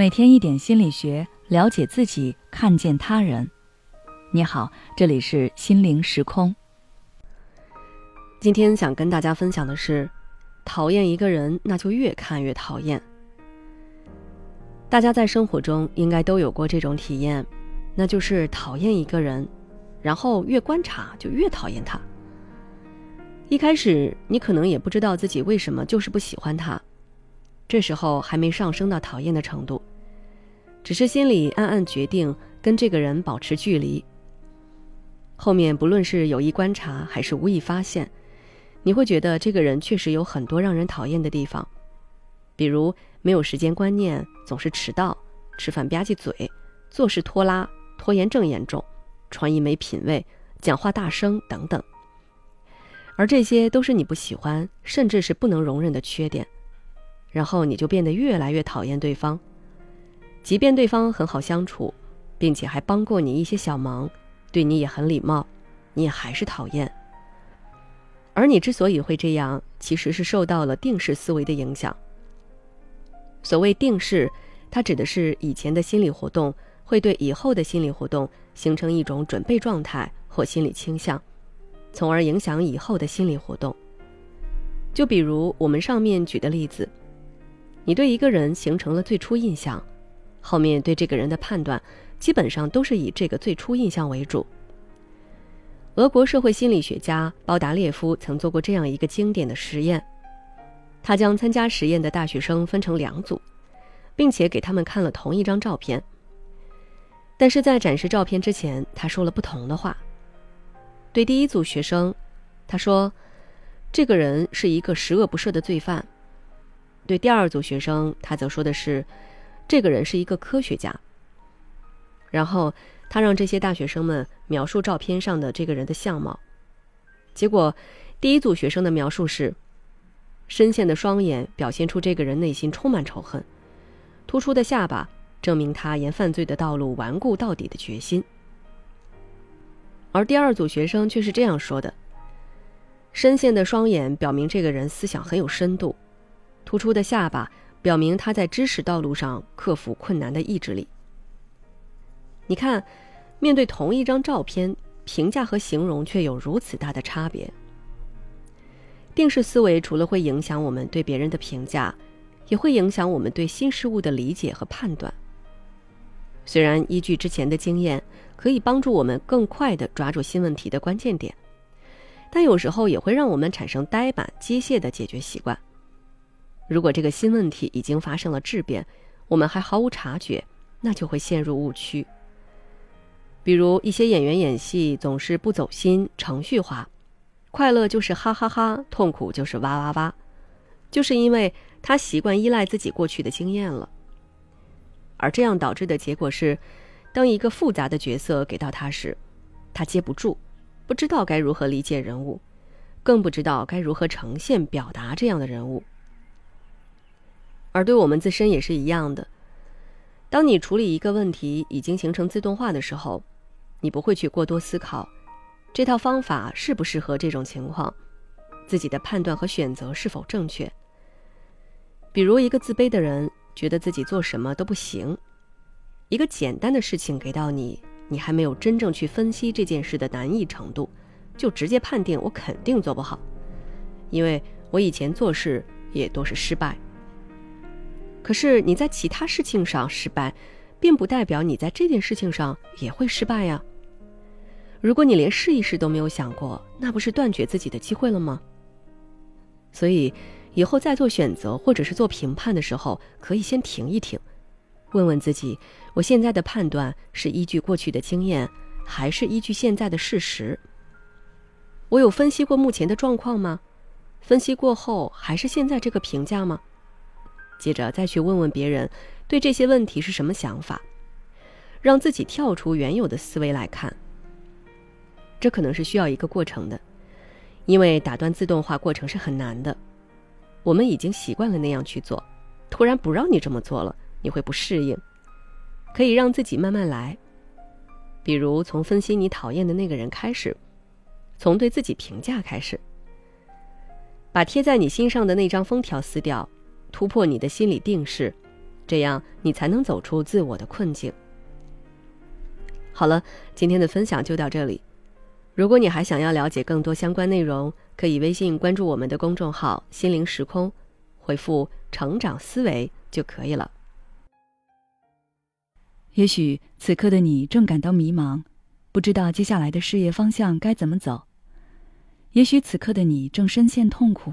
每天一点心理学，了解自己，看见他人。你好，这里是心灵时空。今天想跟大家分享的是，讨厌一个人，那就越看越讨厌。大家在生活中应该都有过这种体验，那就是讨厌一个人，然后越观察就越讨厌他。一开始你可能也不知道自己为什么就是不喜欢他，这时候还没上升到讨厌的程度。只是心里暗暗决定跟这个人保持距离。后面不论是有意观察还是无意发现，你会觉得这个人确实有很多让人讨厌的地方，比如没有时间观念，总是迟到，吃饭吧唧嘴，做事拖拉，拖延症严重，穿衣没品味，讲话大声等等。而这些都是你不喜欢，甚至是不能容忍的缺点，然后你就变得越来越讨厌对方。即便对方很好相处，并且还帮过你一些小忙，对你也很礼貌，你也还是讨厌。而你之所以会这样，其实是受到了定式思维的影响。所谓定式，它指的是以前的心理活动会对以后的心理活动形成一种准备状态或心理倾向，从而影响以后的心理活动。就比如我们上面举的例子，你对一个人形成了最初印象。后面对这个人的判断，基本上都是以这个最初印象为主。俄国社会心理学家包达列夫曾做过这样一个经典的实验，他将参加实验的大学生分成两组，并且给他们看了同一张照片。但是在展示照片之前，他说了不同的话。对第一组学生，他说：“这个人是一个十恶不赦的罪犯。”对第二组学生，他则说的是。这个人是一个科学家。然后他让这些大学生们描述照片上的这个人的相貌。结果，第一组学生的描述是：深陷的双眼表现出这个人内心充满仇恨；突出的下巴证明他沿犯罪的道路顽固到底的决心。而第二组学生却是这样说的：深陷的双眼表明这个人思想很有深度；突出的下巴。表明他在知识道路上克服困难的意志力。你看，面对同一张照片，评价和形容却有如此大的差别。定式思维除了会影响我们对别人的评价，也会影响我们对新事物的理解和判断。虽然依据之前的经验，可以帮助我们更快地抓住新问题的关键点，但有时候也会让我们产生呆板、机械的解决习惯。如果这个新问题已经发生了质变，我们还毫无察觉，那就会陷入误区。比如一些演员演戏总是不走心、程序化，快乐就是哈哈哈，痛苦就是哇哇哇，就是因为他习惯依赖自己过去的经验了。而这样导致的结果是，当一个复杂的角色给到他时，他接不住，不知道该如何理解人物，更不知道该如何呈现表达这样的人物。而对我们自身也是一样的。当你处理一个问题已经形成自动化的时候，你不会去过多思考，这套方法适不适合这种情况，自己的判断和选择是否正确。比如，一个自卑的人觉得自己做什么都不行，一个简单的事情给到你，你还没有真正去分析这件事的难易程度，就直接判定我肯定做不好，因为我以前做事也都是失败。可是你在其他事情上失败，并不代表你在这件事情上也会失败呀。如果你连试一试都没有想过，那不是断绝自己的机会了吗？所以，以后再做选择或者是做评判的时候，可以先停一停，问问自己：我现在的判断是依据过去的经验，还是依据现在的事实？我有分析过目前的状况吗？分析过后还是现在这个评价吗？接着再去问问别人，对这些问题是什么想法，让自己跳出原有的思维来看。这可能是需要一个过程的，因为打断自动化过程是很难的。我们已经习惯了那样去做，突然不让你这么做了，你会不适应。可以让自己慢慢来，比如从分析你讨厌的那个人开始，从对自己评价开始，把贴在你心上的那张封条撕掉。突破你的心理定势，这样你才能走出自我的困境。好了，今天的分享就到这里。如果你还想要了解更多相关内容，可以微信关注我们的公众号“心灵时空”，回复“成长思维”就可以了。也许此刻的你正感到迷茫，不知道接下来的事业方向该怎么走；也许此刻的你正深陷痛苦，